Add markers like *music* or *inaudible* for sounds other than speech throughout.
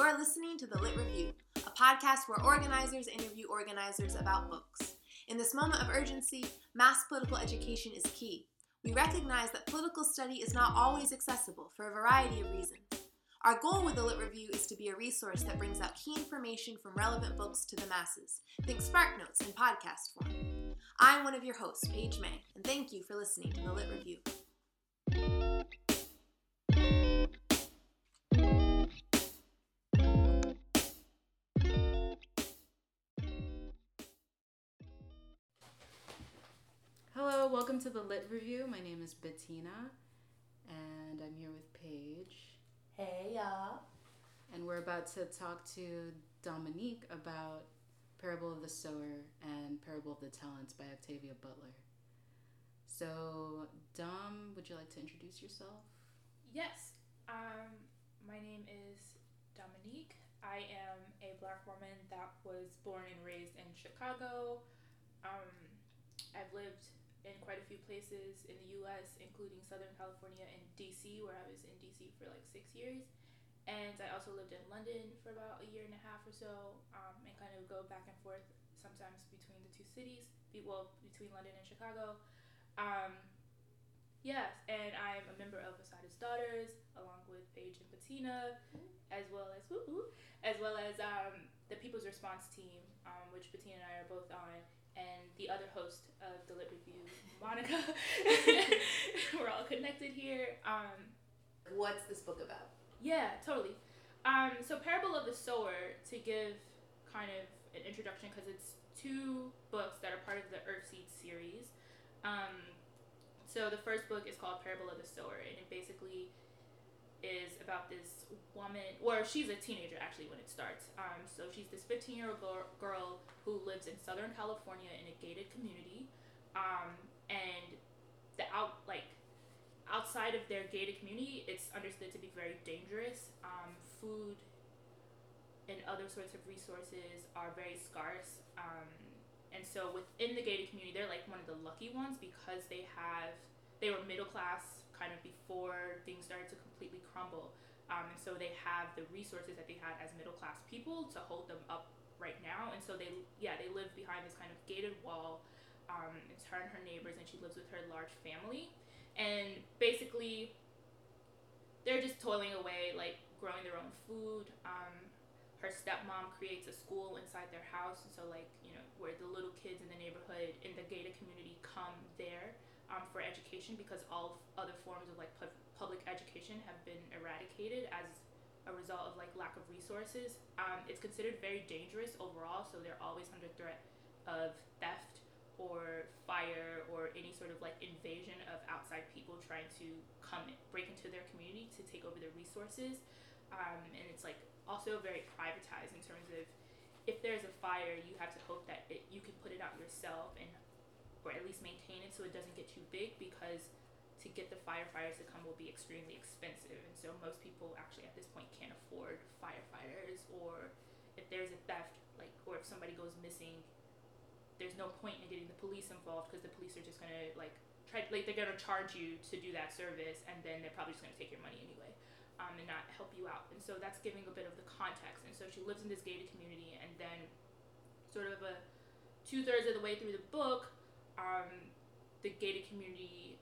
You're listening to The Lit Review, a podcast where organizers interview organizers about books. In this moment of urgency, mass political education is key. We recognize that political study is not always accessible for a variety of reasons. Our goal with the Lit Review is to be a resource that brings out key information from relevant books to the masses. Think Spark Notes in podcast form. I'm one of your hosts, Paige May, and thank you for listening to the Lit Review. Review. My name is Bettina, and I'm here with Paige. Hey, y'all. And we're about to talk to Dominique about Parable of the Sower and Parable of the Talents by Octavia Butler. So, Dom, would you like to introduce yourself? Yes. Um, my name is Dominique. I am a black woman that was born and raised in Chicago. Um, I've lived in quite a few places in the US, including Southern California and DC, where I was in DC for like six years. And I also lived in London for about a year and a half or so, um, and kind of go back and forth sometimes between the two cities, well, between London and Chicago. Um, yes, and I'm a member of Assata's Daughters, along with Paige and Bettina, as well as woo as well as um, the People's Response Team, um, which Bettina and I are both on, and the other host of the Lit Review, Monica. *laughs* We're all connected here. Um, What's this book about? yeah, totally. Um, so Parable of the Sower, to give kind of an introduction, because it's two books that are part of the Earthseed series. Um, so the first book is called Parable of the Sower, and it basically is about this woman, or she's a teenager actually when it starts. Um, so she's this 15 year old girl who lives in Southern California in a gated community, um, and the out like outside of their gated community, it's understood to be very dangerous. Um, food and other sorts of resources are very scarce. Um, and so within the gated community, they're like one of the lucky ones because they have they were middle class kind of before things started to completely crumble. Um, and so they have the resources that they had as middle class people to hold them up right now. And so they yeah they live behind this kind of gated wall. Um, it's her and her neighbors, and she lives with her large family and basically they're just toiling away like growing their own food um, her stepmom creates a school inside their house and so like you know where the little kids in the neighborhood in the gated community come there um, for education because all other forms of like pu- public education have been eradicated as a result of like lack of resources um, it's considered very dangerous overall so they're always under threat of theft or fire or any sort of like invasion of outside people trying to come break into their community to take over their resources. Um, and it's like also very privatized in terms of if there's a fire, you have to hope that it, you can put it out yourself and or at least maintain it so it doesn't get too big because to get the firefighters to come will be extremely expensive. And so most people actually at this point can't afford firefighters or if there's a theft like or if somebody goes missing there's no point in getting the police involved because the police are just gonna like try like they're gonna charge you to do that service and then they're probably just gonna take your money anyway um, and not help you out and so that's giving a bit of the context and so she lives in this gated community and then sort of a two-thirds of the way through the book um, the gated community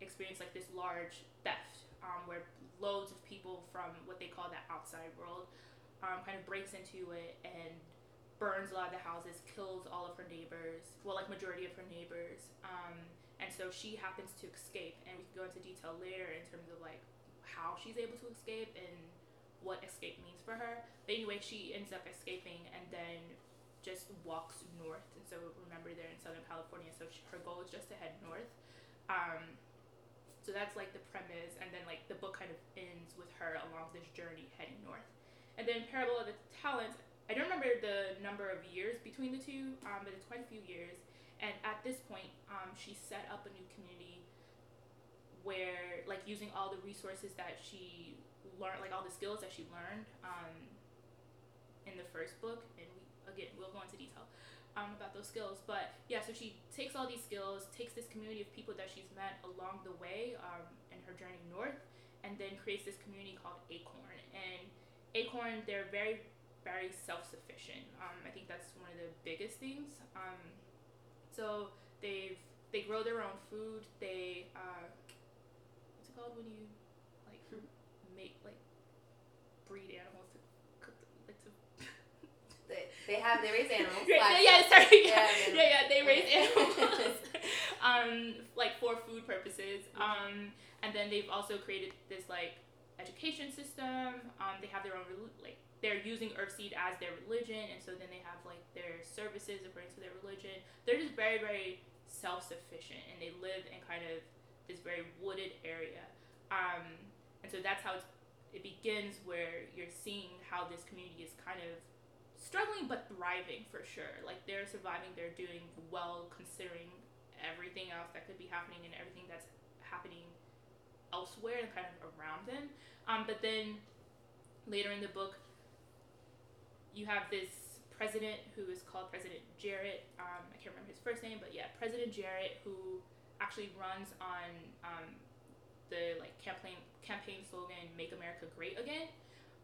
experienced like this large theft um, where loads of people from what they call the outside world um, kind of breaks into it and burns a lot of the houses, kills all of her neighbors, well, like majority of her neighbors. Um, and so she happens to escape, and we can go into detail later in terms of like how she's able to escape and what escape means for her. But anyway, she ends up escaping and then just walks north. And so remember, they're in Southern California, so she, her goal is just to head north. Um, so that's like the premise, and then like the book kind of ends with her along this journey heading north. And then Parable of the Talents, I don't remember the number of years between the two, um, but it's quite a few years. And at this point, um, she set up a new community where, like, using all the resources that she learned, like all the skills that she learned um, in the first book, again we'll go into detail um, about those skills. But yeah, so she takes all these skills, takes this community of people that she's met along the way um, in her journey north, and then creates this community called Acorn. And Acorn, they're very, very self sufficient. Um, I think that's one of the biggest things. Um, so they've they grow their own food. They uh, what's it called when you like make like breed animals to cook like to They, they have they raise animals. *laughs* yeah, yeah, sorry. Yeah, Yeah, yeah, yeah, they raise Okay. animals. *laughs* *laughs* um, like for food purposes. Um, and then they've also created this like education system. Um, they have their own like they're using Earthseed as their religion, and so then they have like their services according to their religion. They're just very, very self sufficient, and they live in kind of this very wooded area. Um, and so that's how it's, it begins, where you're seeing how this community is kind of struggling but thriving for sure. Like they're surviving, they're doing well considering everything else that could be happening and everything that's happening elsewhere and kind of around them. Um, but then later in the book, you have this president who is called President Jarrett. Um, I can't remember his first name, but yeah, President Jarrett, who actually runs on um, the like campaign campaign slogan "Make America Great Again."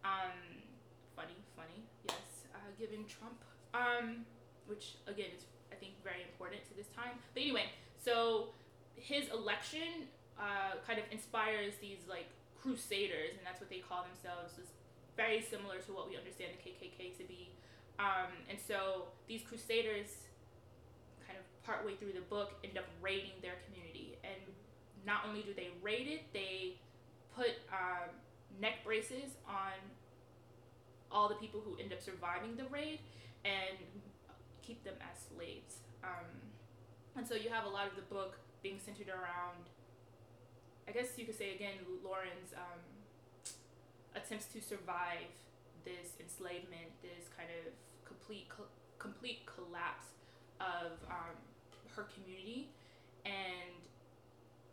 Um, funny, funny, yes, uh, Trump, um, which again is I think very important to this time. But anyway, so his election uh, kind of inspires these like crusaders, and that's what they call themselves. Is very similar to what we understand the KKK to be. Um, and so these crusaders, kind of partway through the book, end up raiding their community. And not only do they raid it, they put um, neck braces on all the people who end up surviving the raid and keep them as slaves. Um, and so you have a lot of the book being centered around, I guess you could say again, Lauren's um, attempts to survive this enslavement, this kind of complete co- complete collapse of um, her community, and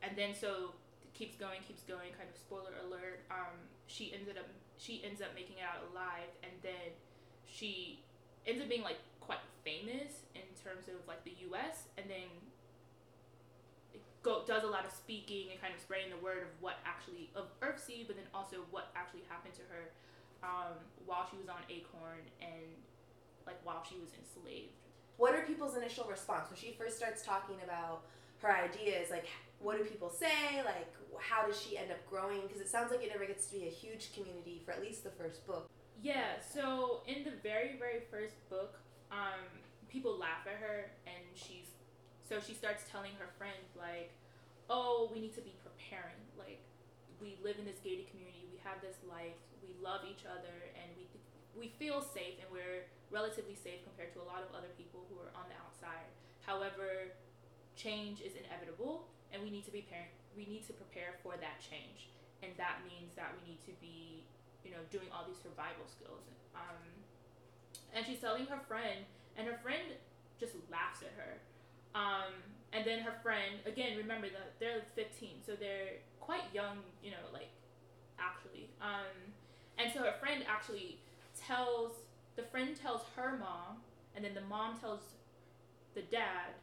and then so it keeps going, keeps going. Kind of spoiler alert. Um, she ended up she ends up making it out alive, and then she ends up being like quite famous in terms of like the U.S. and then go does a lot of speaking and kind of spreading the word of what actually of Earthseed, but then also what actually happened to her um, while she was on Acorn and like while she was enslaved. What are people's initial response when she first starts talking about her ideas? Like, what do people say? Like, how does she end up growing? Because it sounds like it never gets to be a huge community for at least the first book. Yeah, so in the very, very first book, um, people laugh at her, and she's so she starts telling her friends like, "Oh, we need to be preparing. Like, we live in this gated community. We have this life. We love each other, and we we feel safe, and we're relatively safe compared to a lot of other people who are on the outside. However, change is inevitable, and we need to be parent. We need to prepare for that change, and that means that we need to be you know, doing all these survival skills. Um, and she's telling her friend, and her friend just laughs at her. Um, and then her friend, again, remember that they're 15, so they're quite young, you know, like actually. Um, and so her friend actually tells, the friend tells her mom, and then the mom tells the dad,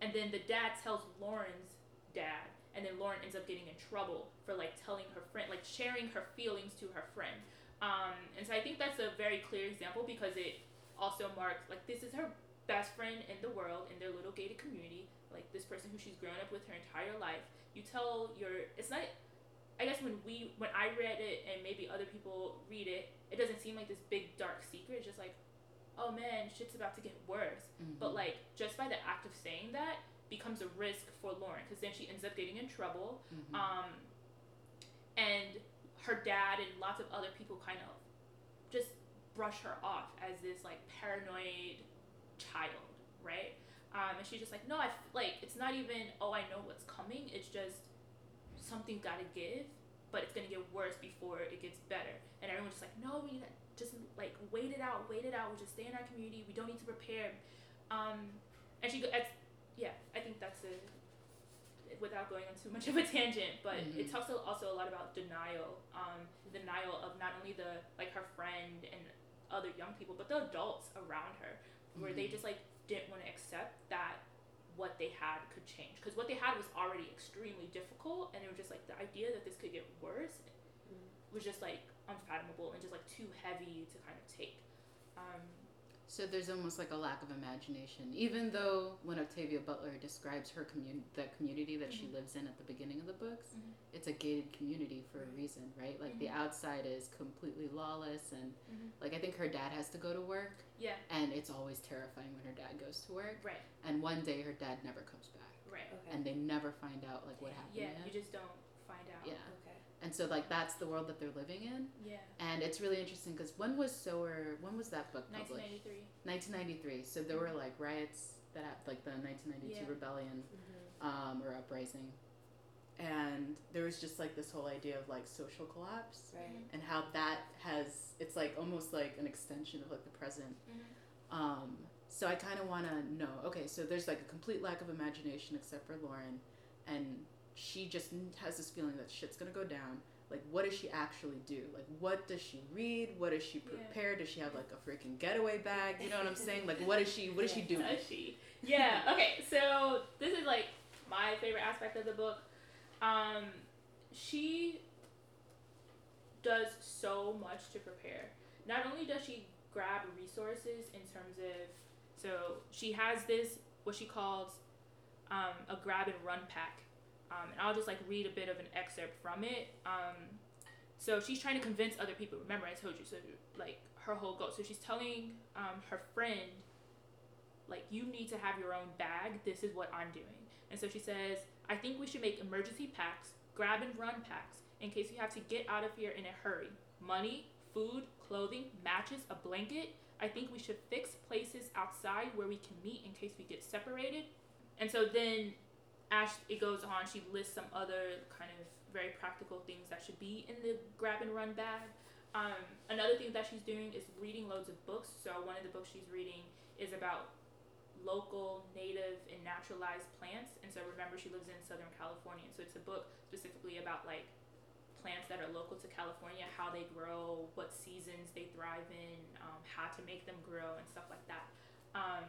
and then the dad tells Lauren's dad, and then Lauren ends up getting in trouble for like telling her friend, like sharing her feelings to her friend. Um, and so I think that's a very clear example because it also marks like this is her best friend in the world in their little gated community, like this person who she's grown up with her entire life. You tell your, it's not. I guess when we when I read it and maybe other people read it, it doesn't seem like this big dark secret. It's just like, oh man, shit's about to get worse. But like just by the act of saying that becomes a risk for Lauren because then she ends up getting in trouble. Mhm. Um, and her dad and lots of other people kind of just brush her off as this like paranoid child, right? Um, and she's just like, no, I f- like it's not even oh I know what's coming. It's just something's got to give, but it's gonna get worse before it gets better. And everyone's just like, no, we need to just like wait it out, wait it out. We'll just stay in our community. We don't need to prepare. Um, and she, yeah, I think that's a without going on too much of a tangent, but it Mhm. talks also a lot about denial. Um, denial of not only the like her friend and other young people, but the adults around her, where they Mhm. just like didn't want to accept that what they had could change because what they had was already extremely difficult, and it was just like the idea that this could get worse was just like unfathomable and just like too heavy to kind of take. Um, So there's almost like a lack of imagination, even though when Octavia Butler describes her commun the community that she Mhm. lives in at the beginning of the books, Mhm. it's a gated community for a reason, right? Like the Mhm. outside is completely lawless, and Mhm. like I think her dad has to go to work, yeah, and it's always terrifying when her dad goes to work. right, And one day her dad never comes back, right. Okay. and they never find out like what happened. Yeah, to you just don't find out. Yeah. And so like that's the world that they're living in, Yeah. and it's really interesting because when was Sower? When was that book published? 1993. 1993. So there were like riots that happened, like the 1992 Yeah. rebellion Mm-hmm. um, or uprising, and there was just like this whole idea of like social collapse Right. and how that has it's like almost like an extension of like the present. Mhm. Um, so I kind of want to know. Okay, so there's like a complete lack of imagination except for Lauren, and she just has this feeling that shit's gonna go down. Like, what does she actually do? Like, what does she read? What does she Yeah. prepare? Does she have like a freaking getaway bag? You know what I'm saying? Like, what is she? What is she doing? Does she? Yeah. Okay. So this is like my favorite aspect of the book. Um, she does so much to prepare. Not only does she grab resources in terms of, so she has this what she calls um, a grab and run pack, um, and I'll just like read a bit of an excerpt from it. Um, so she's trying to convince other people. Remember, I told you. So like her whole goal. So she's telling um, her friend like you need to have your own bag this is what i'm doing and so she says i think we should make emergency packs grab and run packs in case you have to get out of here in a hurry money food clothing matches a blanket i think we should fix places outside where we can meet in case we get separated and so then ash it goes on she lists some other kind of very practical things that should be in the grab and run bag um, another thing that she's doing is reading loads of books so one of the books she's reading is about local, native, and naturalized plants. And so remember, she lives in Southern California. So it's a book specifically about like plants that are local to California, how they grow, what seasons they thrive in, um, how to make them grow, and stuff like that. Um,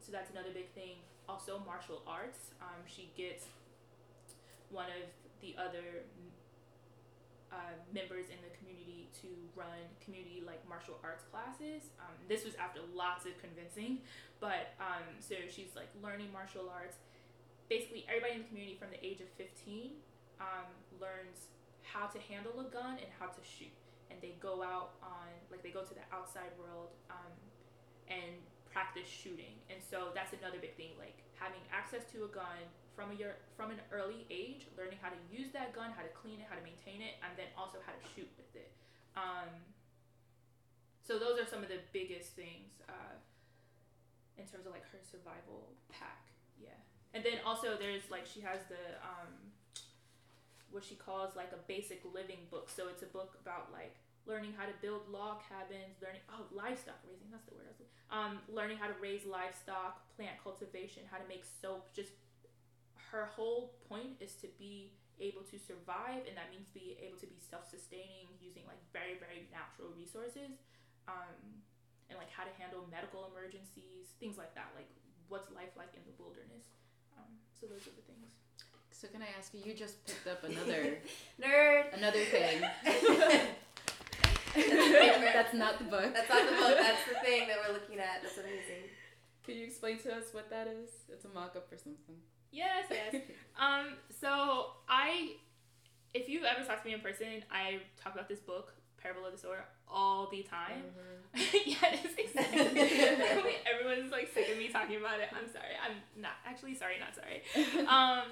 so that's another big thing. Also, martial arts. Um, she gets one of the other uh, members in the community to run community like martial arts classes. Um, this was after lots of convincing, but um, so she's like learning martial arts. Basically, everybody in the community from the age of 15 um, learns how to handle a gun and how to shoot. And they go out on, like, they go to the outside world um, and practice shooting. And so that's another big thing, like having access to a gun from a year, from an early age, learning how to use that gun, how to clean it, how to maintain it, and then also how to shoot with it. Um, so those are some of the biggest things uh, in terms of like her survival pack. Yeah, and then also there's like she has the um, what she calls like a basic living book. So it's a book about like learning how to build log cabins, learning oh livestock raising. That's the word. I was Um, learning how to raise livestock, plant cultivation, how to make soap. Just her whole point is to be able to survive, and that means be able to be self-sustaining using like very very natural resources, um, and like how to handle medical emergencies, things like that. Like what's life like in the wilderness. Um, so those are the things. So can I ask you? You just picked up *laughs* another Nerd. another thing. *laughs* favorite. *laughs* That's not the book. That's not the book. That's the thing that we're looking at. That's amazing. Can you explain to us what that is? It's a mock-up or something. Yes, yes. *laughs* Um, so I, if you've ever talked to me in person, I talk about this book, Parable of the Sower, all the time. *laughs* Yeah, yes, exactly. Everyone's like sick of me talking about it. I'm sorry. I'm not actually sorry, not sorry. Um,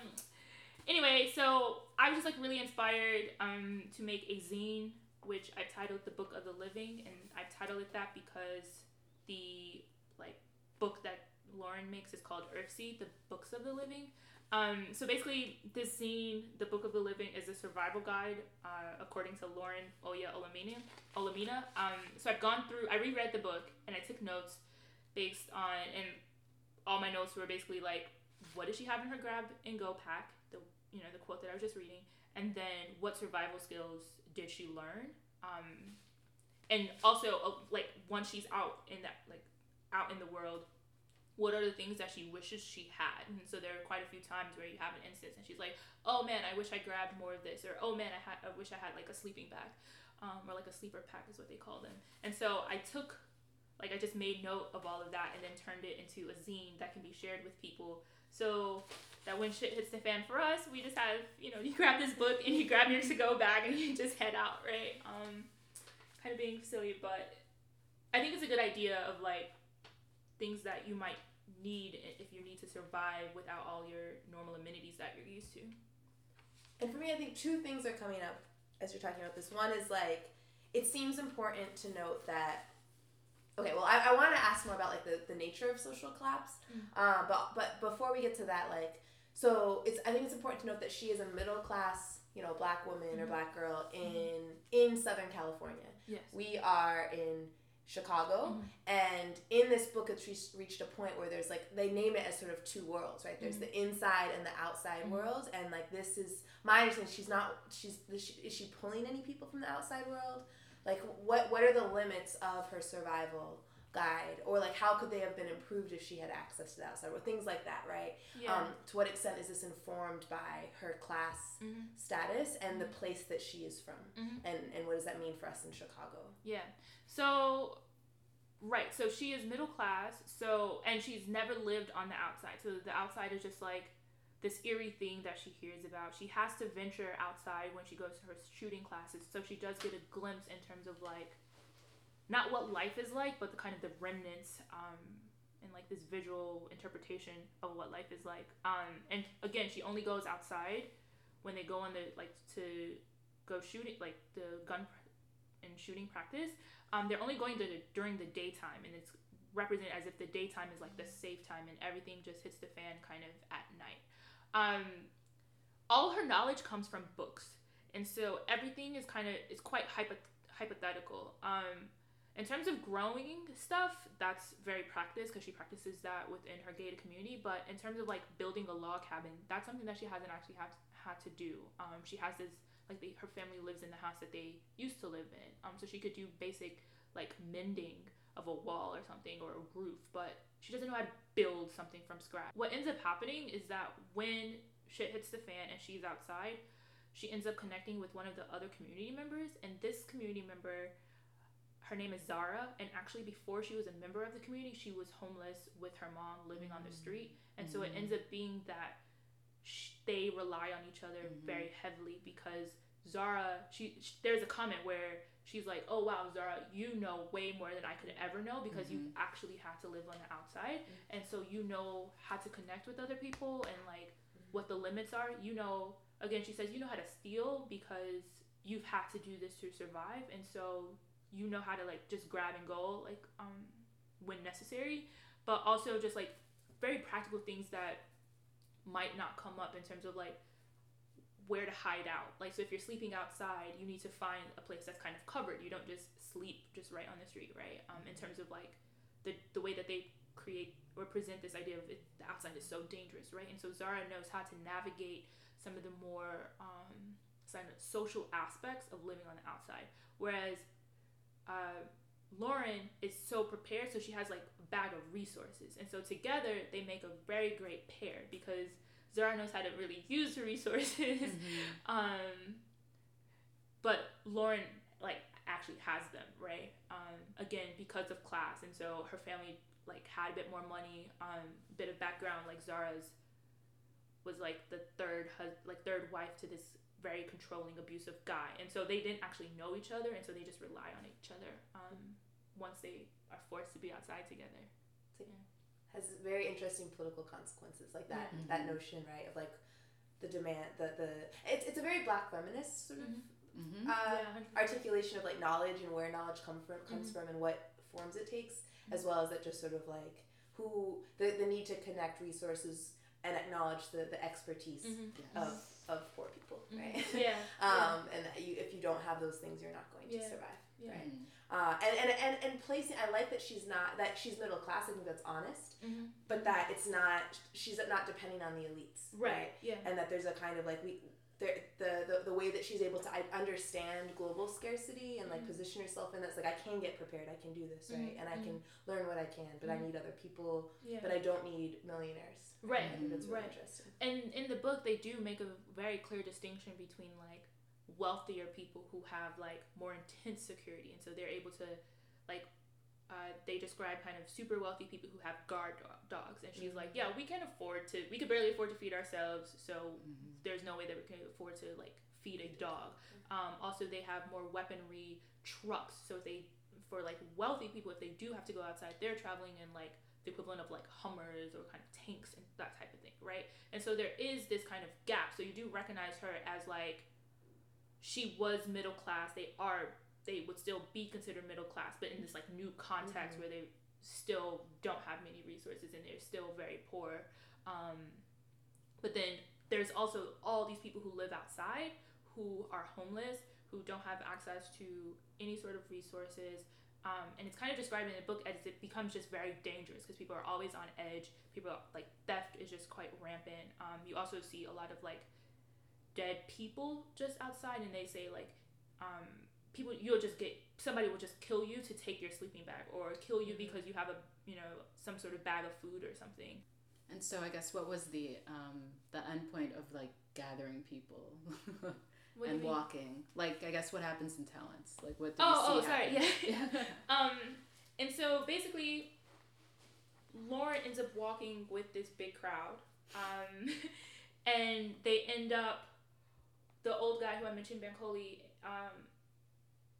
anyway, so I was just like really inspired um to make a zine, which I titled The Book of the Living, and I titled it that because the like book that Lauren makes is called Earthseed, the Books of the Living. Um, so basically, this scene, The Book of the Living, is a survival guide uh, according to Lauren Oya Olamina. Olamina. Um, so I've gone through, I reread the book and I took notes based on, and all my notes were basically like, what does she have in her grab and go pack? The you know the quote that I was just reading, and then what survival skills did she learn? Um, and also uh, like once she's out in that like out in the world what are the things that she wishes she had. And so there are quite a few times where you have an instance and she's like, "Oh man, I wish I grabbed more of this," or "Oh man, I had I wish I had like a sleeping bag." Um, or like a sleeper pack is what they call them. And so I took like I just made note of all of that and then turned it into a zine that can be shared with people. So that when shit hits the fan for us, we just have, you know, you grab this book and you grab your to go bag and you just head out, right? Um, kind of being silly, but I think it's a good idea of like things that you might need if you need to survive without all your normal amenities that you're used to. And for me, I think two things are coming up as you're talking about this. One is like, it seems important to note that okay well i, I want to ask more about like the, the nature of social collapse Mm. uh, but but before we get to that like so it's i think it's important to note that she is a middle class you know black woman or Mhm. black girl in in southern california Yes. we are in chicago Mhm. and in this book it's reached, reached a point where there's like they name it as sort of two worlds right there's Mhm. the inside and the outside Mhm. world and like this is my understanding she's not she's is she, is she pulling any people from the outside world like what what are the limits of her survival guide or like how could they have been improved if she had access to the outside world things like that right Yeah. um, to what extent is this informed by her class Mhm. status and the place that she is from Mhm. and and what does that mean for us in chicago Yeah. So, right. So she is middle class. So, and she's never lived on the outside. So the outside is just like this eerie thing that she hears about. She has to venture outside when she goes to her shooting classes. So she does get a glimpse in terms of like, not what life is like, but the kind of the remnants, um, and like this visual interpretation of what life is like. Um, and again, she only goes outside when they go on the like to go shooting, like the gun and shooting practice. Um, they're only going to during the daytime and it's represented as if the daytime is like the safe time and everything just hits the fan kind of at night. Um, all her knowledge comes from books and so everything is kind of is quite hypo- hypothetical. Um, in terms of growing stuff that's very practiced because she practices that within her gated community but in terms of like building a log cabin that's something that she hasn't actually had, had to do. Um, she has this like they, her family lives in the house that they used to live in. Um so she could do basic like mending of a wall or something or a roof but she doesn't know how to build something from scratch. What ends up happening is that when shit hits the fan and she's outside she ends up connecting with one of the other community members and this community member her name is Zahra and actually before she was a member of the community she was homeless with her mom living on the street and so it Mhm. ends up being that sh- they rely on each other Mhm. very heavily because Zahra, she, sh there's a comment where she's like, "Oh wow, Zahra, you know way more than I could ever know because you've Mhm. actually had to live on the outside, and so you know how to connect with other people and like what the limits are. You know, again, she says you know how to steal because you've had to do this to survive, and so you know how to like just grab and go like um when necessary, but also just like very practical things that might not come up in terms of like where to hide out. Like, so if you're sleeping outside, you need to find a place that's kind of covered. You don't just sleep just right on the street, right? Um, in terms of like the the way that they create or present this idea of it, the outside is so dangerous, right? And so Zahra knows how to navigate some of the more um, social aspects of living on the outside, whereas uh, Lauren is so prepared, so she has like a bag of resources, and so together they make a very great pair because Zahra knows how to really use her resources, Mhm. *laughs* um, but Lauren like actually has them, right? Um, again because of class, and so her family like had a bit more money, um, bit of background. Like Zahra's was like the third hus- like third wife to this very controlling, abusive guy, and so they didn't actually know each other, and so they just rely on each other. Um, once they are forced to be outside together. has very interesting political consequences like that Mhm. that notion right of like the demand the the it's, it's a very black feminist sort of Mhm. Mhm. uh, Yeah, 100%. articulation of like knowledge and where knowledge come from comes Mhm. from and what forms it takes as well as that just sort of like who the, the need to connect resources and acknowledge the, the expertise Mhm. of, of poor people right Mhm. *laughs* Yeah. um, and that you, if you don't have those things you're not going to survive yeah. right. Uh, and, and, and, and placing i like that she's not that she's middle class i think that's honest Mhm. but that it's not she's not depending on the elites Right. Yeah. and that there's a kind of like we the, the, the, way that she's able to I- understand global scarcity and like Mhm. position herself in that's like I can get prepared, I can do this, right? Mhm, And I can learn what I can, but I Mhm. need other people, Yeah. but I don't need millionaires. Right, I think that's really right. interesting. and in the book they do make a very clear distinction between like wealthier people who have like more intense security and so they're able to like they describe kind of super wealthy people who have guard do- dogs. And she's like yeah we can afford to we could barely afford to feed ourselves so Mhm. there's no way that we can afford to like feed a dog. Um, also they have more weaponry trucks. So if they for like wealthy people if they do have to go outside they're traveling in like the equivalent of like hummers or kind of tanks and that type of thing right? And so there is this kind of gap. So you do recognize her as like she was middle class. They are they would still be considered middle class but in this like new context Mhm. where they still don't have many resources and they're still very poor um, but then there's also all these people who live outside who are homeless who don't have access to any sort of resources um, and it's kind of described in the book as it becomes just very dangerous because people are always on edge people are, like theft is just quite rampant um, you also see a lot of like dead people just outside and they say like um, people you'll just get somebody will just kill you to take your sleeping bag or kill you because you have a you know some sort of bag of food or something And so I guess what was the um, the end point of like gathering people *laughs* and walking? Like I guess what happens in talents? Like what? Do Oh, we oh, see sorry, happen? *laughs* yeah. um, and so basically, Lauren ends up walking with this big crowd, um, *laughs* and they end up. The old guy who I mentioned, Bankole, um,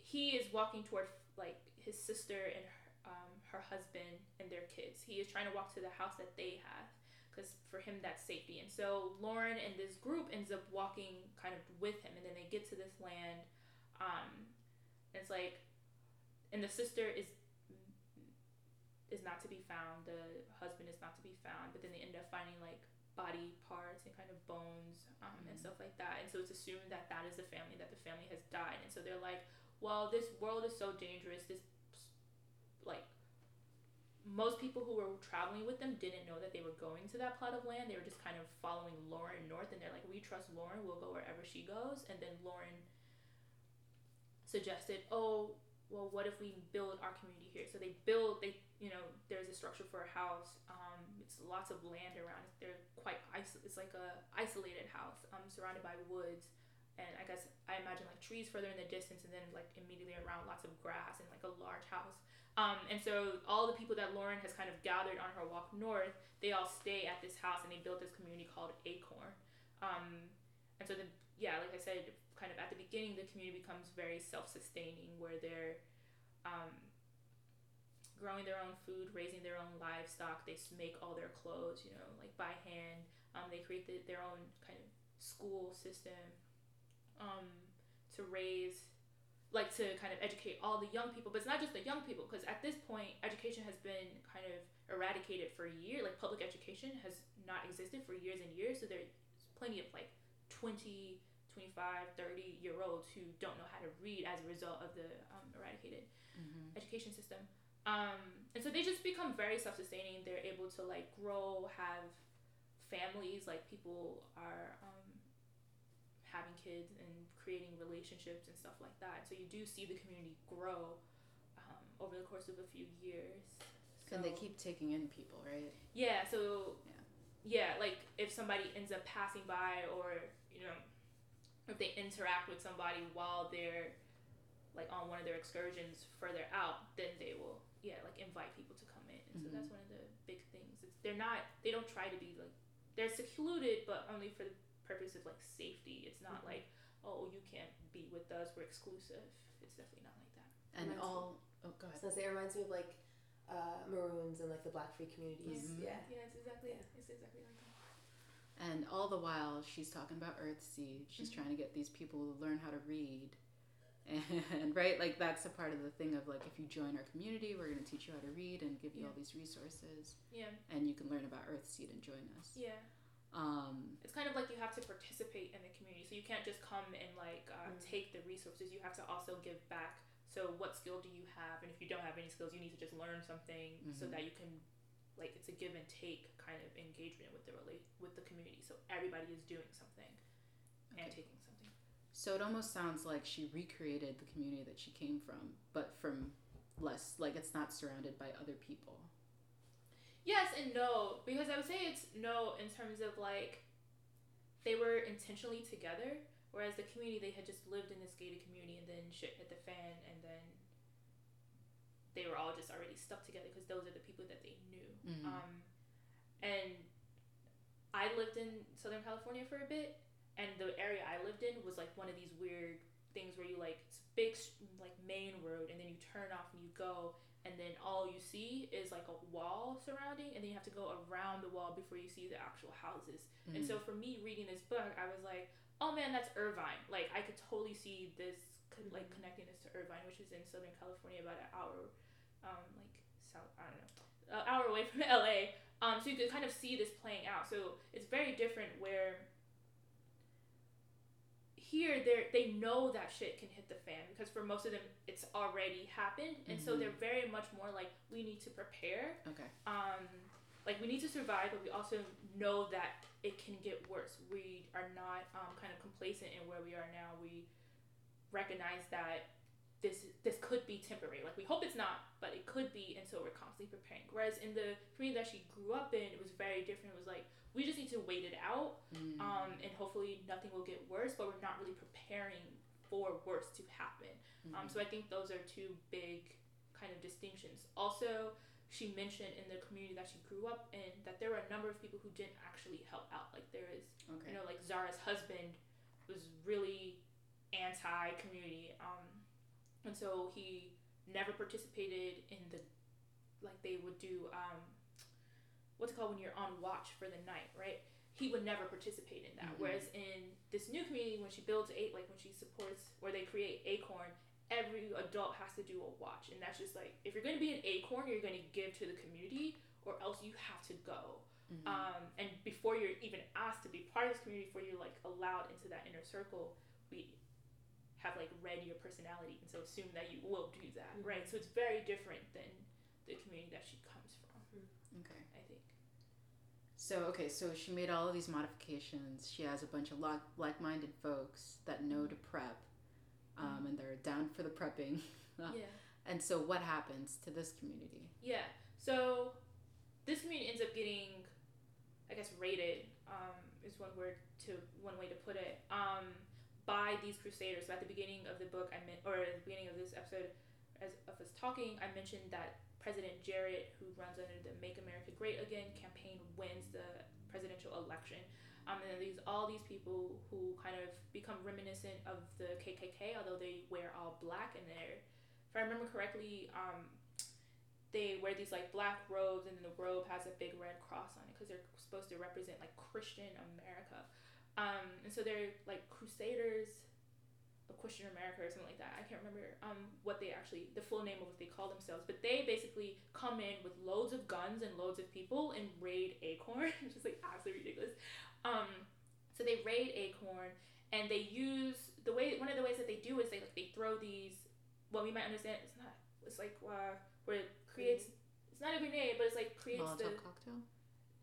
he is walking toward like his sister and her, um, her husband and their kids. He is trying to walk to the house that they have because for him that's safety. And so Lauren and this group ends up walking kind of with him, and then they get to this land. Um, and it's like, and the sister is is not to be found. The husband is not to be found. But then they end up finding like body parts and kind of bones um, and Mhm. stuff like that. And so it's assumed that that is the family that the family has died. And so they're like, well, this world is so dangerous. This like most people who were traveling with them didn't know that they were going to that plot of land. They were just kind of following Lauren north, and they're like, "We trust Lauren. We'll go wherever she goes." And then Lauren suggested, "Oh, well, what if we build our community here?" So they build. They, you know, there's a structure for a house. Um, it's lots of land around. They're quite iso- It's like a isolated house, um, surrounded by woods. And I guess I imagine like trees further in the distance, and then like immediately around lots of grass and like a large house. Um, and so all the people that Lauren has kind of gathered on her walk north, they all stay at this house and they built this community called Acorn. Um, and so the yeah, like I said, kind of at the beginning, the community becomes very self-sustaining, where they're um, growing their own food, raising their own livestock. They make all their clothes, you know, like by hand. Um, they create the, their own kind of school system um, to raise like to kind of educate all the young people but it's not just the young people because at this point education has been kind of eradicated for a year like public education has not existed for years and years so there's plenty of like 20 25 30 year olds who don't know how to read as a result of the um, eradicated Mhm. education system um, and so they just become very self-sustaining they're able to like grow have families like people are um, having kids and creating relationships and stuff like that so you do see the community grow um, over the course of a few years And they keep taking in people, right? yeah, so Yeah. yeah, like if somebody ends up passing by or, you know, if they interact with somebody while they're like on one of their excursions further out, then they will yeah, like invite people to come in. And so Mhm. that's one of the big things. It's they're not they don't try to be like they're secluded but only for the purpose of like safety. It's not Mhm. like, oh, you can't be with us, we're exclusive. It's definitely not like that. And Reminds me- all. Oh, go I ahead. was it reminds me of like uh, Maroons and like the Black free communities. Mhm. Yeah. Yeah, it's exactly Yeah. it's exactly like that. And all the while, she's talking about Earthseed. She's Mhm. trying to get these people to learn how to read. And *laughs* right, like that's a part of the thing of like if you join our community, we're going to teach you how to read and give you Yeah. all these resources, Yeah. and you can learn about Earthseed and join us. Yeah. Um, it's kind of like you have to participate in the community so you can't just come and like uh, Mm. take the resources you have to also give back so what skill do you have and if you don't have any skills you need to just learn something so Mhm. that you can like it's a give and take kind of engagement with the relate with the community so everybody is doing something and taking something. So it almost sounds like she recreated the community that she came from, but from less like it's not surrounded by other people. Yes and no, because I would say it's no in terms of like they were intentionally together, whereas the community they had just lived in this gated community and then shit hit the fan and then they were all just already stuck together because those are the people that they knew. Mhm. Um, and I lived in Southern California for a bit, and the area I lived in was like one of these weird things where you like it's big like main road, and then you turn off and you go, and then all you see is like a wall surrounding, and then you have to go around the wall before you see the actual houses. And Mm. so for me reading this book, I was like, oh man, that's Irvine. Like I could totally see this con- like connecting this to Irvine, which is in Southern California, about an hour, um, like south. I don't know, an hour away *laughs* from LA. Um, so you could kind of see this playing out. So it's very different where here they they know that shit can hit the fan because for most of them it's already happened, and so Mhm. they're very much more like we need to prepare Okay. um, like we need to survive, but we also know that it can get worse. We are not um, kind of complacent in where we are now. We recognize that this this could be temporary. Like we hope it's not, but it could be, and so we're constantly preparing. Whereas in the community that she grew up in, it was very different. It was like we just need to wait it out, Mm. um, and hopefully nothing will get worse. But we're not really preparing for worse to happen. Um, Mhm. so I think those are two big kind of distinctions. Also, she mentioned in the community that she grew up in that there were a number of people who didn't actually help out. Like there is, okay. you know, like Zahra's husband was really anti-community, um, and so he never participated in the like they would do um, what's it called when you're on watch for the night, right? He would never participate in that. Mhm. Whereas in this new community, when she builds eight, like when she supports or they create Acorn, every adult has to do a watch, and that's just like if you're going to be an Acorn, you're going to give to the community, or else you have to go. Mhm. Um, and before you're even asked to be part of this community, before you're like allowed into that inner circle, we have like read your personality, and so assume that you will do that, right? So it's very different than the community that she comes from. okay. So okay, so she made all of these modifications. She has a bunch of like like-minded folks that know to prep, um, and they're down for the prepping. *laughs* Yeah. And so, what happens to this community? Yeah. So this community ends up getting, I guess, raided. Um, is one word to one way to put it. Um, by these crusaders. So at the beginning of the book, I meant, or at the beginning of this episode, as of us talking, I mentioned that President Jarrett, who runs under the Make America Great Again campaign, wins the presidential election. Um, and these all these people who kind of become reminiscent of the KKK, although they wear all black and they're, if I remember correctly, um, they wear these like black robes and the robe has a big red cross on it because they're supposed to represent like Christian America. Um, and so they're like crusaders of Christian America or something like that. I can't remember um, what they actually, the full name of what they call themselves, but they basically come in with loads of guns and loads of people and raid Acorn, *laughs* which is like absolutely ridiculous. Um, so they raid Acorn and they use the way, one of the ways that they do is they like, they throw these, what we might understand, it's not, it's like uh, where it creates, it's not a grenade, but it's like creates the, Molotov cocktail.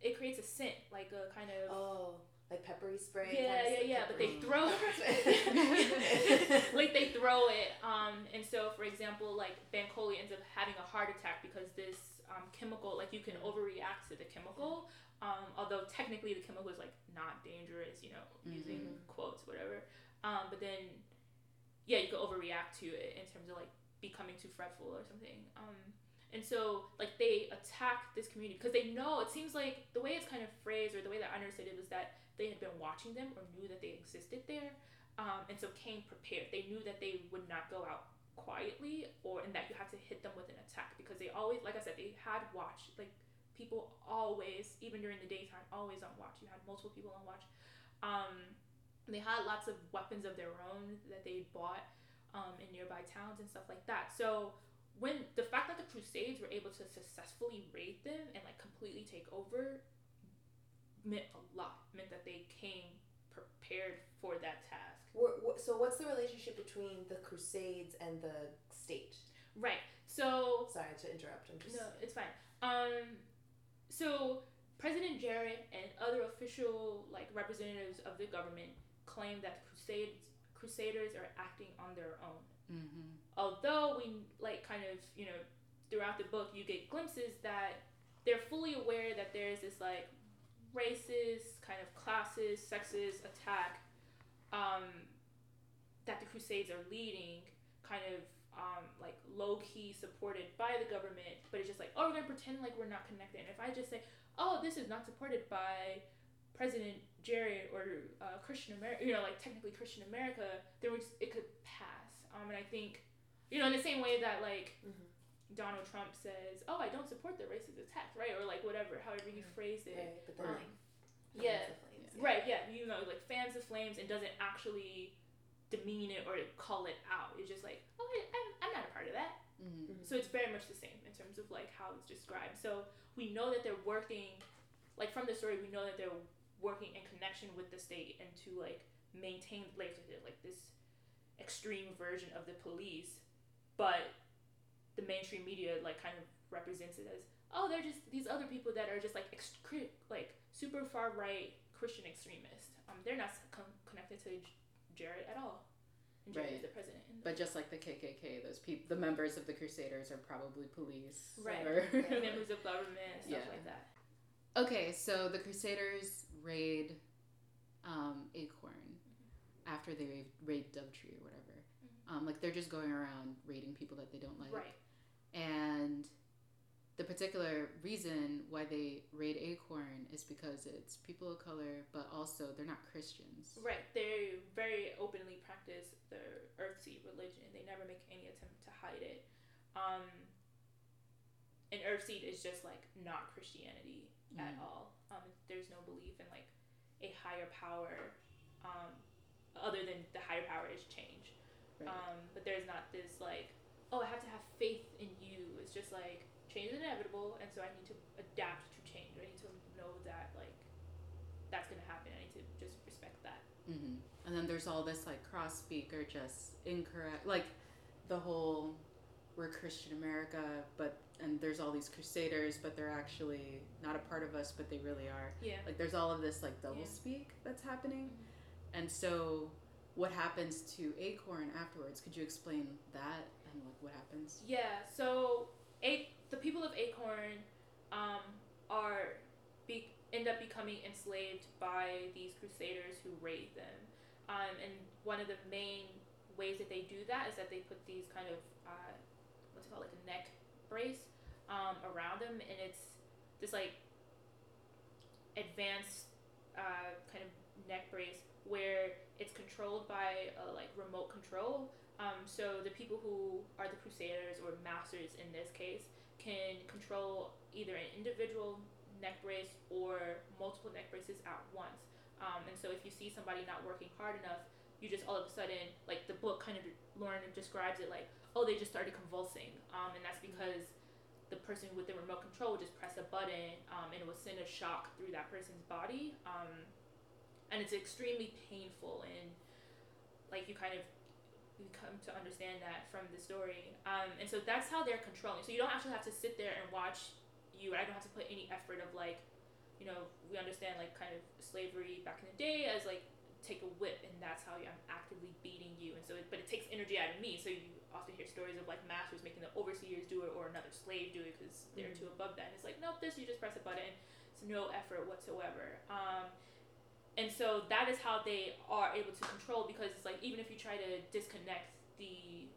it creates a scent, like a kind of, Oh, like peppery spray. yeah, yeah, yeah. But they throw, *laughs* *laughs* like they throw it. Um, and so for example, like Bankole ends up having a heart attack because this um, chemical, like you can overreact to the chemical. Um, although technically the chemical is like not dangerous, you know, using Mhm. quotes, whatever. Um, but then, yeah, you could overreact to it in terms of like becoming too fretful or something. Um, and so like they attack this community because they know it seems like the way it's kind of phrased or the way that I understood it was that they had been watching them or knew that they existed there, um, and so came prepared. They knew that they would not go out quietly or and that you had to hit them with an attack because they always like I said they had watch like people always even during the daytime always on watch. You had multiple people on watch. Um, they had lots of weapons of their own that they bought um, in nearby towns and stuff like that. So when the fact that the crusades were able to successfully raid them and like completely take over meant a lot meant that they came prepared for that task Wha- wha- so what's the relationship between the Crusades and the state? right so Sorry to interrupt. I'm just. No, it's fine. Um, so President Jarrett and other official like representatives of the government claim that crusades crusaders are acting on their own. Mm-hmm. Although we like kind of you know throughout the book you get glimpses that they're fully aware that there's this like racist kind of classes sexes attack um, that the crusades are leading kind of um, like low key supported by the government, but it's just like, oh, we're gonna pretend like we're not connected. And if I just say, oh, this is not supported by President Jarrett or uh, Christian America, you know, like technically Christian America, then it could pass. Um, and I think, you know, in the same way that like Mhm. Donald Trump says, oh, I don't support the racist attack, right? Or like whatever, however you phrase it. Right, but then Um, fans yeah, of flames, Right, yeah, you know, like fans of flames and doesn't actually demean it or call it out. It's just like, oh, I, I'm, I'm not a part of that. Mm-hmm. So it's very much the same in terms of like how it's described. So we know that they're working, like from the story, we know that they're working in connection with the state and to like maintain like like this extreme version of the police, but the mainstream media like kind of represents it as oh they're just these other people that are just like excre- like super far right Christian extremists. Um, they're not con- connected to J- Jarrett at all. And Jarrett is the president. And But just like the KKK, those people, the members of the Crusaders are probably police. Right. or- Yeah. members of government stuff Yeah. like that. okay, so the Crusaders raid um, Acorn after they raid, raid Dovetree or whatever. Um, like they're just going around raiding people that they don't like. Right. And the particular reason why they raid Acorn is because it's people of color, but also they're not Christians. Right. They very openly practice their Earthseed religion. They never make any attempt to hide it. Um, and Earthseed is just like not Christianity at Mm. all. Um, there's no belief in like a higher power, um, other than the higher power is change. Right. Um, but there's not this like, oh, I have to have faith in you. It's just like change is inevitable, and so I need to adapt to change. I need to know that like that's gonna happen. I need to just respect that. hmm And then there's all this like cross speak or just incorrect, like the whole we're Christian America, but and there's all these crusaders, but they're actually not a part of us, but they really are. Yeah. Like there's all of this like double Yeah. speak that's happening, and so what happens to Acorn afterwards? Could you explain that and like what happens? Yeah. So a the people of Acorn um, are be end up becoming enslaved by these crusaders who raid them. Um, and one of the main ways that they do that is that they put these kind of uh, what's it called like a neck brace um, around them, and it's this like advanced uh, kind of neck brace where it's controlled by a like remote control. Um, so the people who are the crusaders or masters in this case can control either an individual neck brace or multiple neck braces at once. Um, and so if you see somebody not working hard enough, you just all of a sudden, like the book kind of Lauren describes it like, oh, they just started convulsing, um, and that's because the person with the remote control would just press a button, um, and it would send a shock through that person's body, um, and it's extremely painful, and like you kind of you come to understand that from the story, um, and so that's how they're controlling. So you don't actually have to sit there and watch you. I don't have to put any effort of like, you know, we understand like kind of slavery back in the day as like take a whip and that's how I'm actively beating you. And so it, but it takes energy out of me. So you often hear stories of like masters making the overseers do it or another slave do it because they're too above that. And it's like nope this you just press a button. It's no effort whatsoever. Um, and so that is how they are able to control because it's like even if you try to disconnect the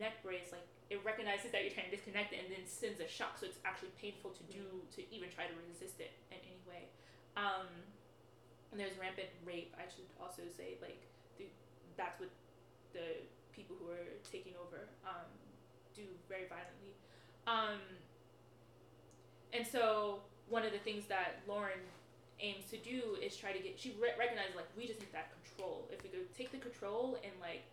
neck brace like it recognizes that you're trying to disconnect it and then sends a shock so it's actually painful to do to even try to resist it in any way um, and there's rampant rape. I should also say like the, that's what the people who are taking over um, do very violently. Um, and so one of the things that Lauren aims to do is try to get she re- recognizes like we just need that control. If we could take the control and like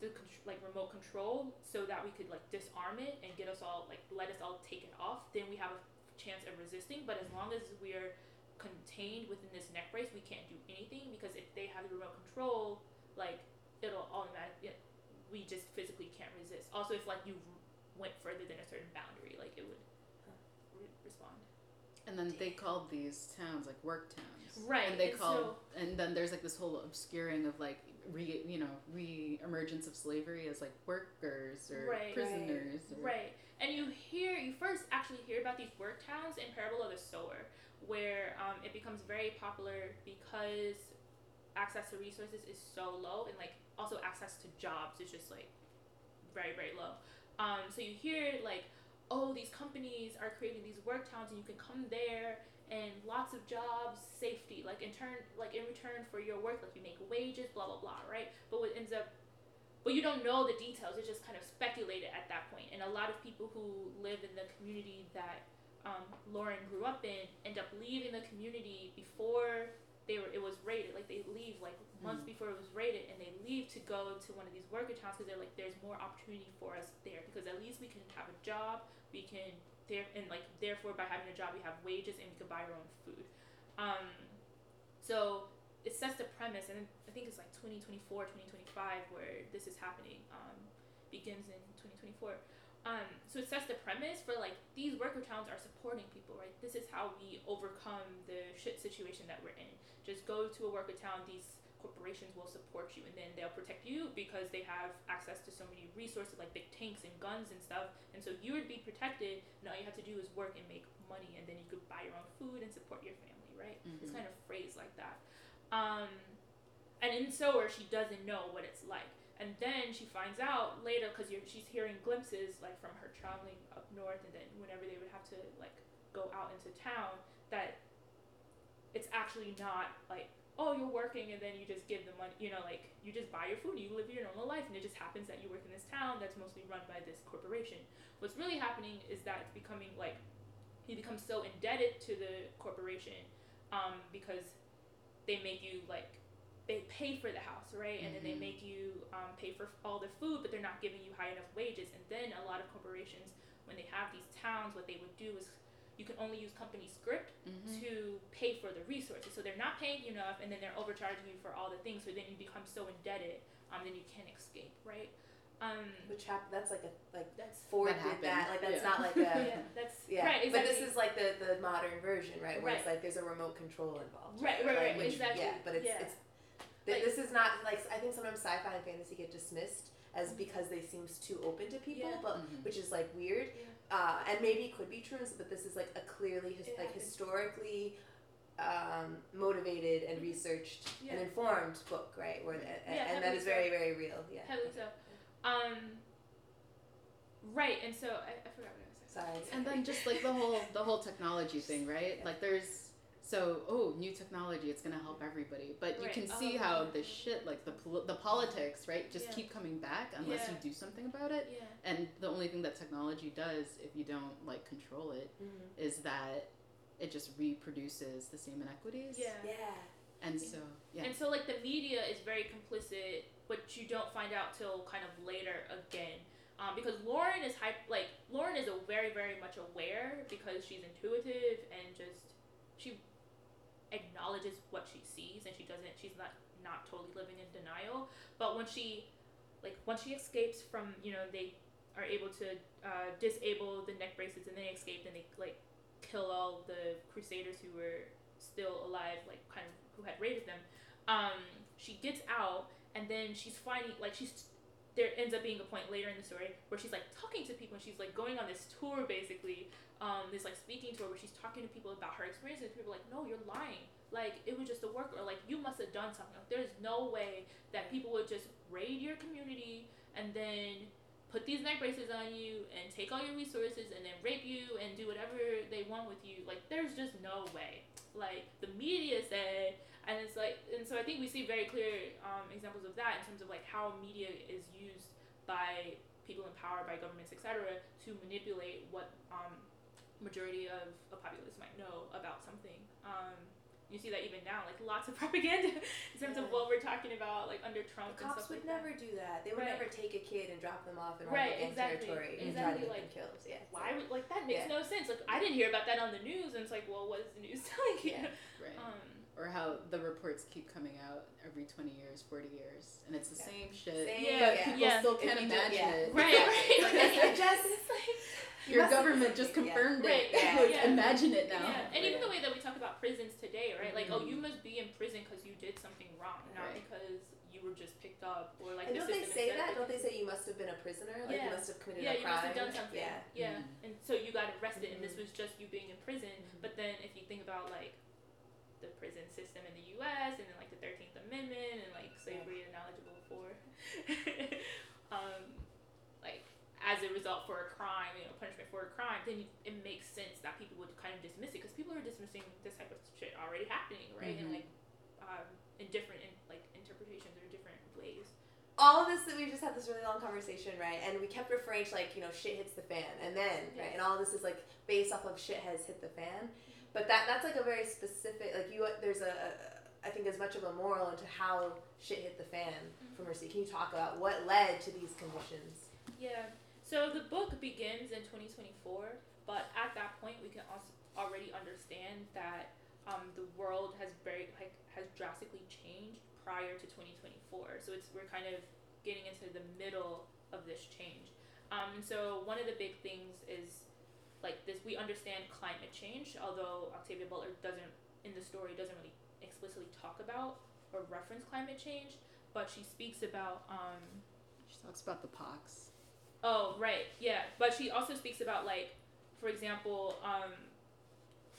the like remote control so that we could like disarm it and get us all like let us all take it off, then we have a chance of resisting. But as long as we're contained within this neck brace, we can't do anything because if they have the remote control, like it'll automatically, we just physically can't resist. Also, if like you went further than a certain boundary, like it would. And then they called these towns like work towns. Right, And they and called, so- and then there's like this whole obscuring of like re, you know, re-emergence of slavery as like workers or Right. Right. prisoners. Or, Right. And you hear, you first actually hear about these work towns in Parable of the Sower, where um, it becomes very popular because access to resources is so low, and like also access to jobs is just like very, very low. Um, so you hear like, oh, these companies are creating these work towns, and you can come there and lots of jobs, safety, like in turn, like in return for your work, like you make wages, blah blah blah, right? But what ends up but you don't know the details. It's just kind of speculated at that point. And a lot of people who live in the community that um, Lauren grew up in end up leaving the community before they were it was raided. Like they leave like months before it was raided, and they leave to go to one of these worker towns because they're like, there's more opportunity for us there because at least we can have a job. We can there and like therefore by having a job we have wages and we can buy our own food. Um, so it sets the premise, and I think it's like 2024, 2025 where this is happening. Um, begins in 2024. Um, so it sets the premise for like these worker towns are supporting people, right? This is how we overcome the shit situation that we're in. Just go to a worker town. These corporations will support you, and then they'll protect you because they have access to so many resources like big tanks and guns and stuff. And so you would be protected, and all you have to do is work and make money, and then you could buy your own food and support your family, right? It's Mhm. kind of phrased like that. Um, and in Sower, she doesn't know what it's like. And then she finds out later because she's hearing glimpses like from her traveling up north, and then whenever they would have to like go out into town, that it's actually not like oh you're working and then you just give the money, you know, like you just buy your food, you live your normal life, and it just happens that you work in this town that's mostly run by this corporation. What's really happening is that it's becoming like he becomes so indebted to the corporation um, because they make you like they pay for the house right and then they Mhm. make you um, pay for all the food but they're not giving you high enough wages and then a lot of corporations when they have these towns what they would do is you can only use company script Mhm. to pay for the resources so they're not paying you enough and then they're overcharging you for all the things so then you become so indebted um, then you can't escape right um, Which happened? That's like a like that's Ford That did that. Like that's Yeah. not like a *laughs* yeah that's yeah. right exactly But this is like the the modern version, right? Where it's like there's a remote control involved. Right, right, Like, right, which- exactly, Yeah, but it's yeah. it's th- Like- this is not like I think sometimes sci-fi and fantasy get dismissed as because they seems too open to people, Yeah. but Mhm. which is like weird. Yeah. Uh, and maybe it could be true, but this is like a clearly his, like historically um, motivated and Mhm. researched Yeah. and informed book, right? Where the, and, Yeah, and that heavily is so. very very real. Yeah. heavily so um, right and so I, I forgot what I was saying Sorry. And then just like the whole the whole technology thing, right? Like there's so oh new technology, it's gonna help everybody, but you Right. can see Oh, how yeah. the shit like the pol- the politics, right, just Yeah. keep coming back unless Yeah. you do something about it. yeah And the only thing that technology does, if you don't like control it, Mhm. is that it just reproduces the same inequities. yeah Yeah. And so yeah. And so like the media is very complicit, but you don't find out till kind of later again. Um, because Lauren is hype like Lauren is a very, very much aware because she's intuitive and just she acknowledges what she sees and she doesn't she's not not totally living in denial. But when she like once she escapes from you know, they are able to uh, disable the neck bracelets and they escape and they like kill all the crusaders who were still alive, like kind of who had raided them. Um, she gets out and then she's finding like she's there ends up being a point later in the story where she's like talking to people and she's like going on this tour basically um, this like speaking tour where she's talking to people about her experiences people are like no you're lying. Like it was just a work or like you must have done something. Like there's no way that people would just raid your community and then put these neck braces on you and take all your resources and then rape you and do whatever they want with you. Like there's just no way. Like the media said and it's like and so i think we see very clear um, examples of that in terms of like how media is used by people in power by governments etc to manipulate what um, majority of a populace might know about something um, you see that even now like lots of *laughs* propaganda in terms of what we're talking about like under trump The and cops stuff would like never that. do that. They would Right. never take a kid and drop them off in Right, exactly, territory and exactly, try to get like, them killed. Yeah. why would like that makes Yeah. no sense like i didn't hear about that on the news and it's like well what is the news *laughs* telling you Yeah. right. um or how the reports keep coming out every 20 years 40 years and it's the Yeah. same shit Same, Yeah, but yeah. people yeah. still can't you do- imagine yeah. it Right, right. Like, *laughs* *laughs* it just like, *laughs* your government something, just yeah. confirmed Right, it yeah, Like, yeah. imagine it now Yeah, and even the way that we talk about prisons today, right? Like, oh, Mhm. you must be in prison because you did something wrong, not Right. because you were just picked up or like. And the don't they say that? Don't they say you must have been a prisoner? Like Yeah. you must have committed Yeah, a you crime. must have done something. Yeah. Yeah, Mhm. and so you got arrested, and this Mhm. was just you being in prison. Mhm. But then, if you think about like the prison system in the U.S. and then like the Thirteenth Amendment and like slavery is knowledgeable for, *laughs* um, like as a result for a crime, you know, punishment for a crime, then it makes sense that people would kind of dismiss it because people are dismissing this type of shit already happening, right? And Mhm. like, um, in different in, like interpretations or different ways. all of this that we just had this really long conversation, right? And we kept referring to like, you know, shit hits the fan and then, right? And all this is like based off of shit has hit the fan. But that that's like a very specific like you there's a, a I think as much of a moral into how shit hit the fan for Mercy. Can you talk about what led to these conditions? Yeah. So the book begins in 2024, but at that point we can also already understand that um, the world has very like has drastically changed prior to 2024. So it's we're kind of getting into the middle of this change. Um, and so one of the big things is like this we understand climate change, although Octavia Butler doesn't in the story doesn't really explicitly talk about or reference climate change, but she speaks about um, she talks about the pox Oh, right. Yeah. But she also speaks about like, for example, um,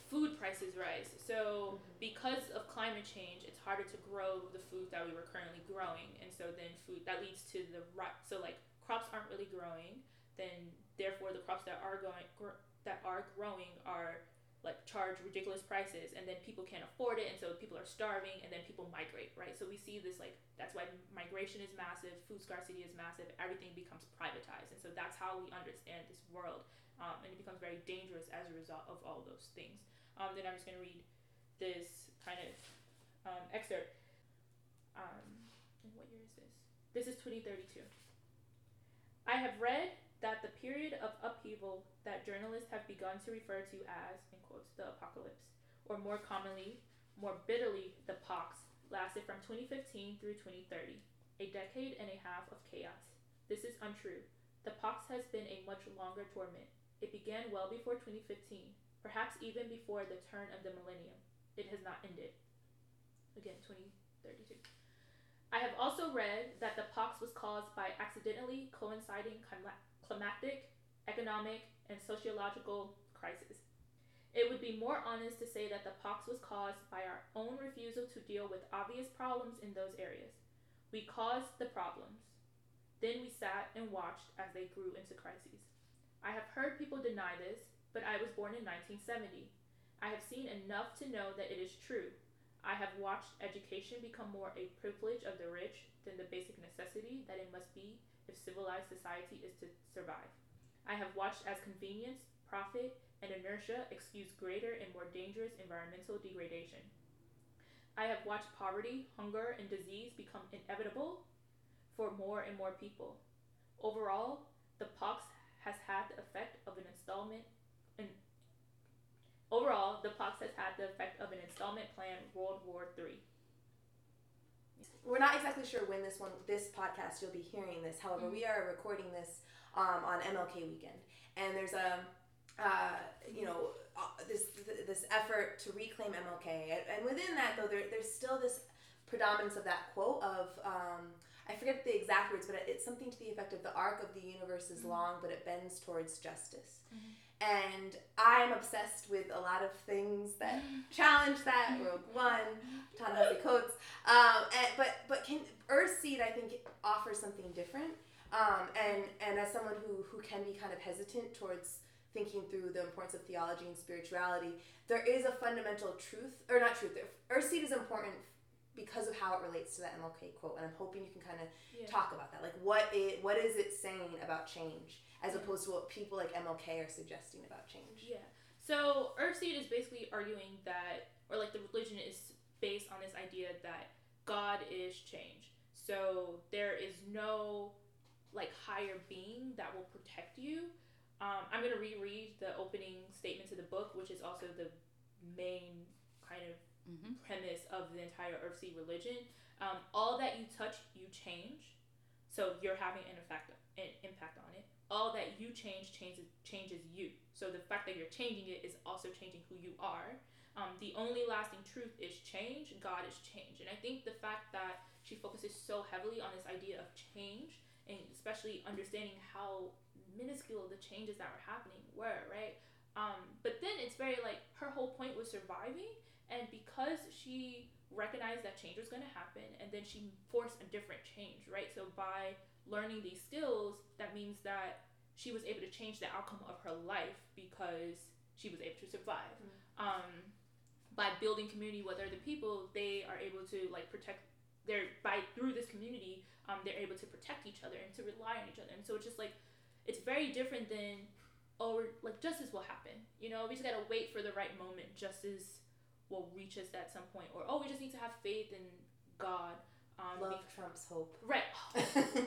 food prices rise. So because of climate change, it's harder to grow the food that we were currently growing, and so then food that leads to the ri- so like crops aren't really growing. Then therefore the crops that are going gr- that are growing are like charge ridiculous prices and then people can't afford it and so people are starving and then people migrate right? So we see this like that's why migration is massive food scarcity is massive everything becomes privatized and so that's how we understand this world um, and it becomes very dangerous as a result of all those things. Um, then i'm just going to read this kind of um, excerpt. Um, what year is this? This is 2032 i have read that the period of upheaval that journalists have begun to refer to as, in quotes, the apocalypse, or more commonly, more bitterly, the pox, lasted from 2015 through 2030, a decade and a half of chaos. This is untrue. The pox has been a much longer torment. It began well before 2015, perhaps even before the turn of the millennium. It has not ended. Again, 2032. I have also read that the pox was caused by accidentally coinciding climatic, economic, and sociological crisis. It would be more honest to say that the pox was caused by our own refusal to deal with obvious problems in those areas. We caused the problems. Then we sat and watched as they grew into crises. I have heard people deny this, but I was born in 1970. I have seen enough to know that it is true. I have watched education become more a privilege of the rich than the basic necessity that it must be if civilized society is to survive. I have watched as convenience, profit, and inertia excuse greater and more dangerous environmental degradation. I have watched poverty, hunger, and disease become inevitable for more and more people. Overall, the pox has had the effect of an installment overall the pox has had the effect of an installment plan World War III. We're not exactly sure when this one, this podcast, you'll be hearing this. However, we are recording this um, on MLK weekend, and there's a, uh, you know, uh, this this effort to reclaim MLK, and, and within that though, there, there's still this predominance of that quote of. Um, I forget the exact words, but it's something to the effect of the arc of the universe is long, but it bends towards justice. And I'm obsessed with a lot of things that *laughs* challenge that. Rogue One, Ta-Nehisi *laughs* Coates, um, and, but but can Earthseed I think offers something different. Um, and and as someone who who can be kind of hesitant towards thinking through the importance of theology and spirituality, there is a fundamental truth, or not truth. Earthseed is important because of how it relates to that MLK quote, and I'm hoping you can kind of Yeah. talk about that. Like, what it what is it saying about change, as Yeah. opposed to what people like MLK are suggesting about change? Yeah. So Earthseed is basically arguing that, or like the religion is based on this idea that God is change. So there is no like higher being that will protect you. Um, I'm gonna reread the opening statement to the book, which is also the main kind of mm-hmm. premise of the entire Earthseed religion. Um, all that you touch, you change. So you're having an effect, an impact on it. All that you change changes changes you. So the fact that you're changing it is also changing who you are. Um, the only lasting truth is change. God is change, and I think the fact that she focuses so heavily on this idea of change, and especially understanding how minuscule the changes that were happening were, right? Um, but then it's very like her whole point was surviving, and because she recognized that change was going to happen, and then she forced a different change, right? So by learning these skills, that means that she was able to change the outcome of her life because she was able to survive. Mm-hmm. Um, by building community with other people, they are able to like protect their by through this community. Um, they're able to protect each other and to rely on each other, and so it's just like it's very different than oh like justice will happen. You know, we just gotta wait for the right moment. Justice will reach us at some point, or oh, we just need to have faith in God. Um, love be- trumps hope. Right. *laughs*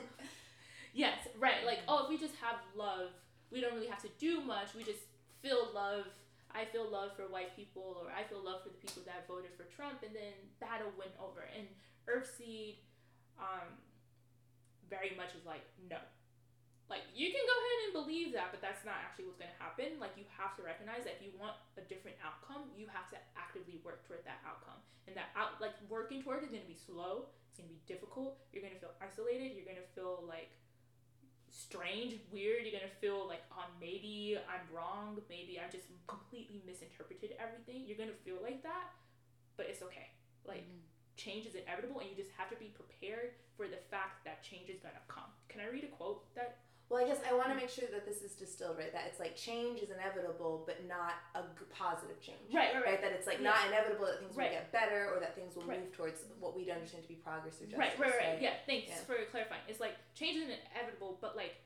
yes. Right. Like oh, if we just have love, we don't really have to do much. We just feel love I feel love for white people or I feel love for the people that voted for Trump, and then that'll win over. And Earthseed um, very much is like, no. Like, you can go ahead and believe that, but that's not actually what's going to happen. Like, you have to recognize that if you want a different outcome, you have to actively work toward that outcome. And that, out, like, working toward it is going to be slow, it's going to be difficult, you're going to feel isolated, you're going to feel like strange, weird. You're gonna feel like, oh, maybe I'm wrong. Maybe I just completely misinterpreted everything. You're gonna feel like that, but it's okay. Like mm-hmm. change is inevitable, and you just have to be prepared for the fact that change is gonna come. Can I read a quote that well, I guess I want to make sure that this is distilled right. That it's like change is inevitable, but not a g- positive change. Right, right, right. That it's like yeah. not inevitable that things right. will get better or that things will right. move towards what we'd understand to be progress or justice. Right, right, right. right? Yeah, thanks yeah. for clarifying. It's like change is inevitable, but like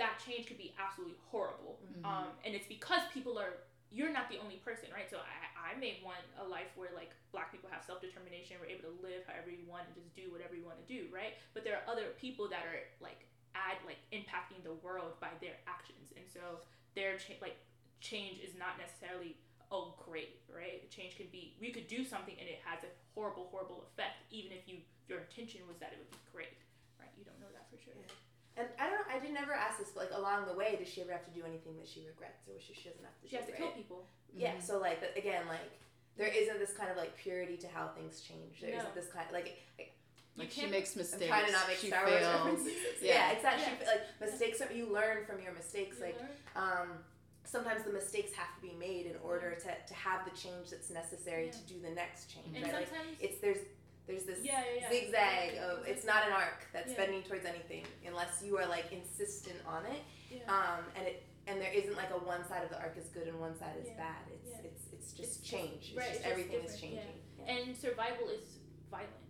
that change could be absolutely horrible. Mm-hmm. Um, and it's because people are you're not the only person, right? So I, I may want a life where like black people have self determination, we're able to live however you want and just do whatever you want to do, right? But there are other people that are like add like impacting the world by their actions and so their cha- like change is not necessarily oh great right change can be we could do something and it has a horrible horrible effect even if you your intention was that it would be great right you don't know that for sure yeah. And I don't know. I did never ask this, but like along the way, does she ever have to do anything that she regrets, or she, she doesn't have to? She has to right? kill people. Yeah. Mm-hmm. So like again, like there isn't this kind of like purity to how things change. There no. not this kind of like, like like she makes mistakes. I'm trying to not make she Star Wars references. Yeah, yeah exactly. Yeah. She, like mistakes, are, you learn from your mistakes. You like, um, sometimes the mistakes have to be made in order to, to have the change that's necessary yeah. to do the next change. And right? sometimes like, it's there's there's this yeah, yeah, zigzag of it's not an arc that's bending towards anything unless you are like insistent on it. Um, and it and there isn't like a one side of the arc is good and one side is bad. It's it's it's just it's change. It's right, just it's everything just is changing. And survival is violent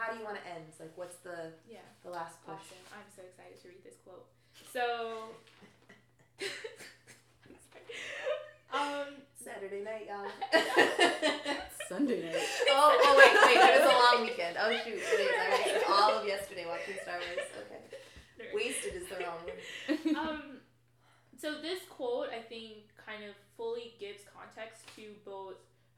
how do you want to end? Like, what's the yeah the last push? Awesome. I'm so excited to read this quote. So, *laughs* *laughs* um, Saturday night, y'all. *laughs* Sunday night. Oh, oh wait, wait. It was a long weekend. Oh shoot, it is. I wasted all of yesterday watching Star Wars. Okay. Wasted is the wrong word. Um, so this quote I think kind of fully gives context to both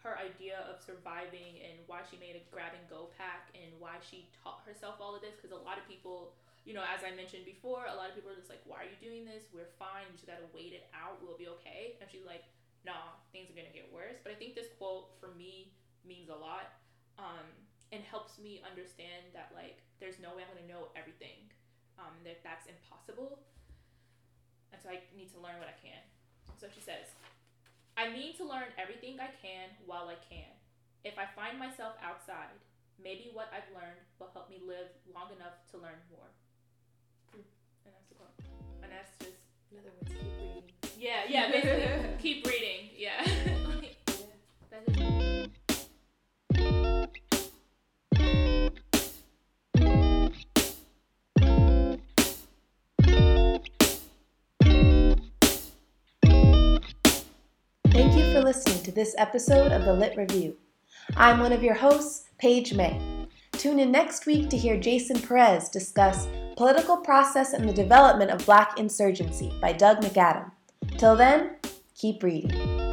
her idea of surviving and why she made a grab and go pack and why she taught herself all of this because a lot of people you know as i mentioned before a lot of people are just like why are you doing this? We're fine you just gotta wait it out we'll be okay. And she's like nah things are gonna get worse. But i think this quote for me means a lot um, and helps me understand that like there's no way i'm gonna know everything um, that that's impossible. And so i need to learn what i can. So she says I need to learn everything I can while I can. If I find myself outside, maybe what I've learned will help me live long enough to learn more. Hmm. And that's the quote. And that's just. In other words, keep reading. Yeah, yeah, basically, *laughs* keep reading. Yeah. *laughs* yeah. *laughs* listening to this episode of the Lit Review. I'm one of your hosts, Paige May. Tune in next week to hear Jason Perez discuss Political Process and the Development of Black Insurgency by Doug McAdam. Till then, keep reading.